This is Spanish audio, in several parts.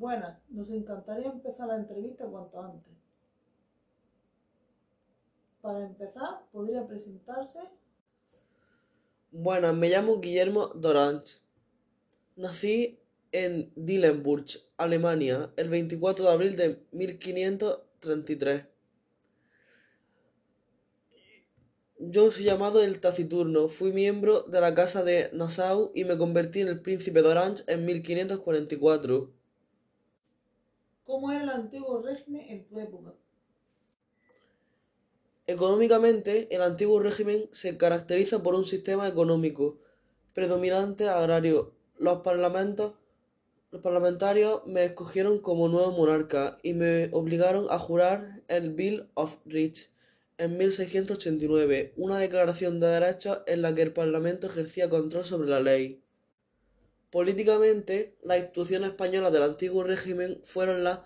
Buenas, nos encantaría empezar la entrevista cuanto antes. Para empezar, podría presentarse. Buenas, me llamo Guillermo Doranch. Nací en Dillenburg, Alemania, el 24 de abril de 1533. Yo soy llamado el Taciturno, fui miembro de la Casa de Nassau y me convertí en el Príncipe de Orange en 1544. ¿Cómo era el antiguo régimen en tu época? Económicamente, el antiguo régimen se caracteriza por un sistema económico predominante agrario. Los parlamentos los parlamentarios me escogieron como nuevo monarca y me obligaron a jurar el Bill of Rights en 1689, una declaración de derechos en la que el Parlamento ejercía control sobre la ley. Políticamente, las instituciones españolas del antiguo régimen fueron la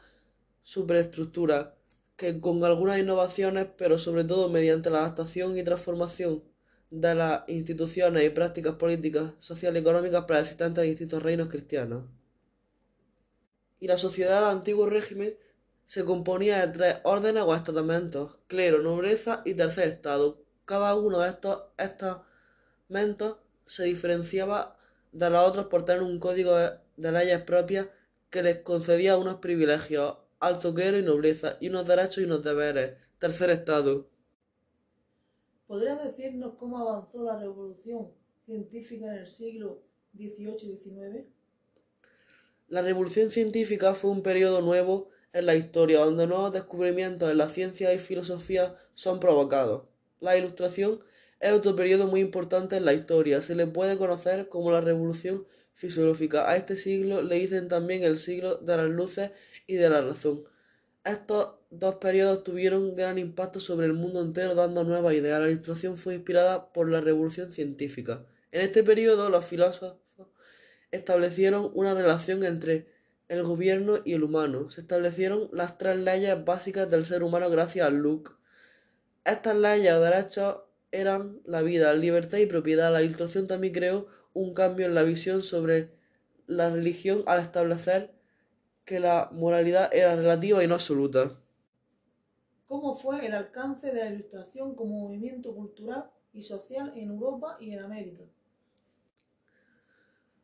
superestructura, que con algunas innovaciones, pero sobre todo mediante la adaptación y transformación de las instituciones y prácticas políticas, sociales y económicas preexistentes en distintos reinos cristianos y la sociedad del antiguo régimen se componía de tres órdenes o estamentos, clero, nobleza y tercer estado. Cada uno de estos estamentos se diferenciaba de los otros por tener un código de, leyes propias que les concedía unos privilegios, alto clero y nobleza, y unos derechos y unos deberes, tercer estado. ¿Podrías decirnos cómo avanzó la revolución científica en el siglo XVIII y XIX? La revolución científica fue un periodo nuevo en la historia donde nuevos descubrimientos en la ciencia y filosofía son provocados. La ilustración es otro periodo muy importante en la historia. Se le puede conocer como la revolución filosófica. A este siglo le dicen también el siglo de las luces y de la razón. Estos dos periodos tuvieron gran impacto sobre el mundo entero dando nuevas ideas. La ilustración fue inspirada por la revolución científica. En este periodo los filósofos establecieron una relación entre el gobierno y el humano. Se establecieron las tres leyes básicas del ser humano gracias a Luke. Estas leyes o derechos eran la vida, la libertad y propiedad. La Ilustración también creó un cambio en la visión sobre la religión al establecer que la moralidad era relativa y no absoluta. ¿Cómo fue el alcance de la Ilustración como movimiento cultural y social en Europa y en América?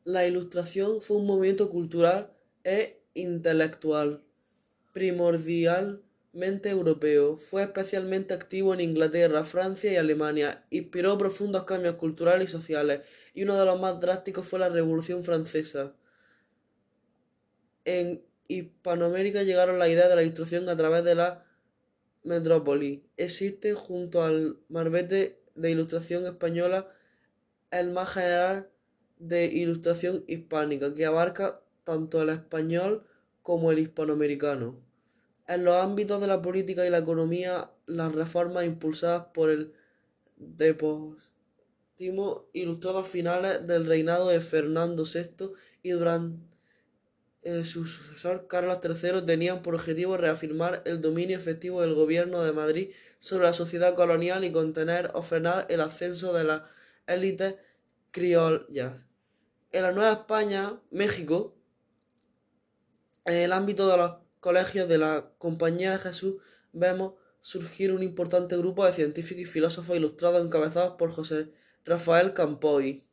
La Ilustración fue un movimiento cultural e intelectual, primordialmente europeo. Fue especialmente activo en Inglaterra, Francia y Alemania. Inspiró profundos cambios culturales y sociales, y uno de los más drásticos fue la Revolución Francesa. En Hispanoamérica llegaron las ideas de la Ilustración a través de la metrópoli. Existe junto al marbete de Ilustración española el más general de ilustración hispánica que abarca tanto el español como el hispanoamericano. En los ámbitos de la política y la economía, las reformas impulsadas por el deportivo ilustrado a finales del reinado de Fernando VI y durante su sucesor Carlos III tenían por objetivo reafirmar el dominio efectivo del gobierno de Madrid sobre la sociedad colonial y contener o frenar el ascenso de las élites criollas. En la Nueva España, México, en el ámbito de los colegios de la Compañía de Jesús, vemos surgir un importante grupo de científicos y filósofos ilustrados encabezados por José Rafael Campoy,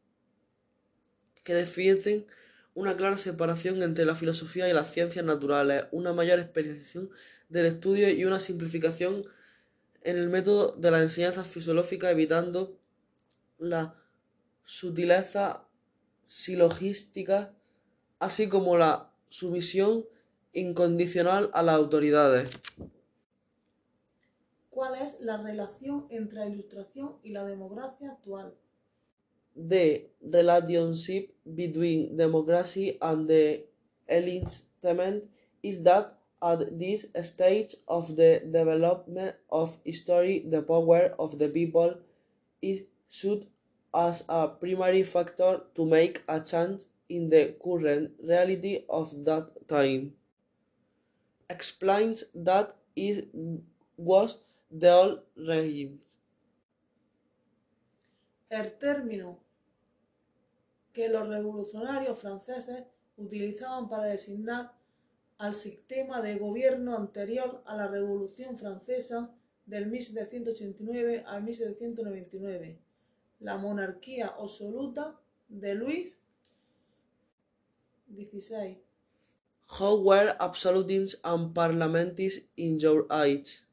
que defienden una clara separación entre la filosofía y las ciencias naturales, una mayor especialización del estudio y una simplificación en el método de la enseñanza fisiológica, evitando la sutileza silogística, así como la sumisión incondicional a las autoridades. ¿Cuál es la relación entre la ilustración y la democracia actual? The relationship between democracy and the enlightenment is that at this stage of the development of history the power of the people is should as a primary factor to make a change in the current reality of that time. Explains that it was the old regime. El término que los revolucionarios franceses utilizaban para designar al sistema de gobierno anterior a la Revolución Francesa del 1789 al 1799, la monarquía absoluta de Luis XVI. How were absolutism and parlamentism in your age?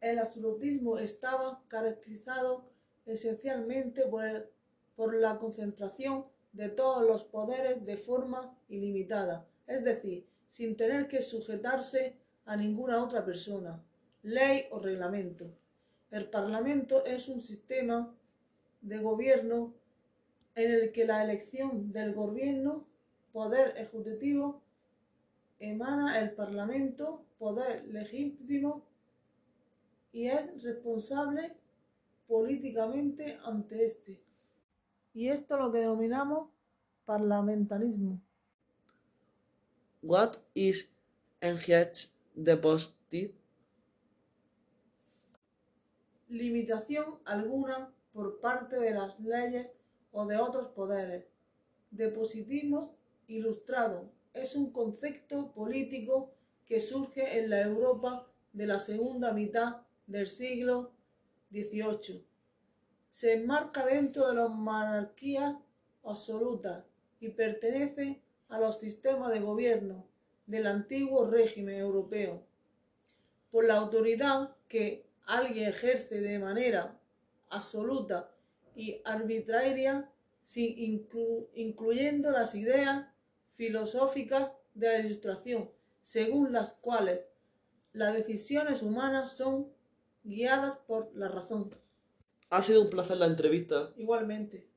El absolutismo estaba caracterizado esencialmente por, por la concentración de todos los poderes de forma ilimitada, es decir, sin tener que sujetarse a ninguna otra persona, ley o reglamento. El Parlamento es un sistema de gobierno en el que la elección del gobierno, poder ejecutivo, emana el Parlamento, poder legítimo, y es responsable políticamente ante este. Y esto lo que denominamos parlamentarismo. What is engaged deposited? Limitación alguna por parte de las leyes o de otros poderes. Depositismo ilustrado es un concepto político que surge en la Europa de la segunda mitad del siglo XVIII. Se enmarca dentro de las monarquías absolutas y pertenece a los sistemas de gobierno del antiguo régimen europeo. Por la autoridad que alguien ejerce de manera absoluta y arbitraria, incluyendo las ideas filosóficas de la ilustración, según las cuales las decisiones humanas son guiadas por la razón. Ha sido un placer la entrevista. Igualmente.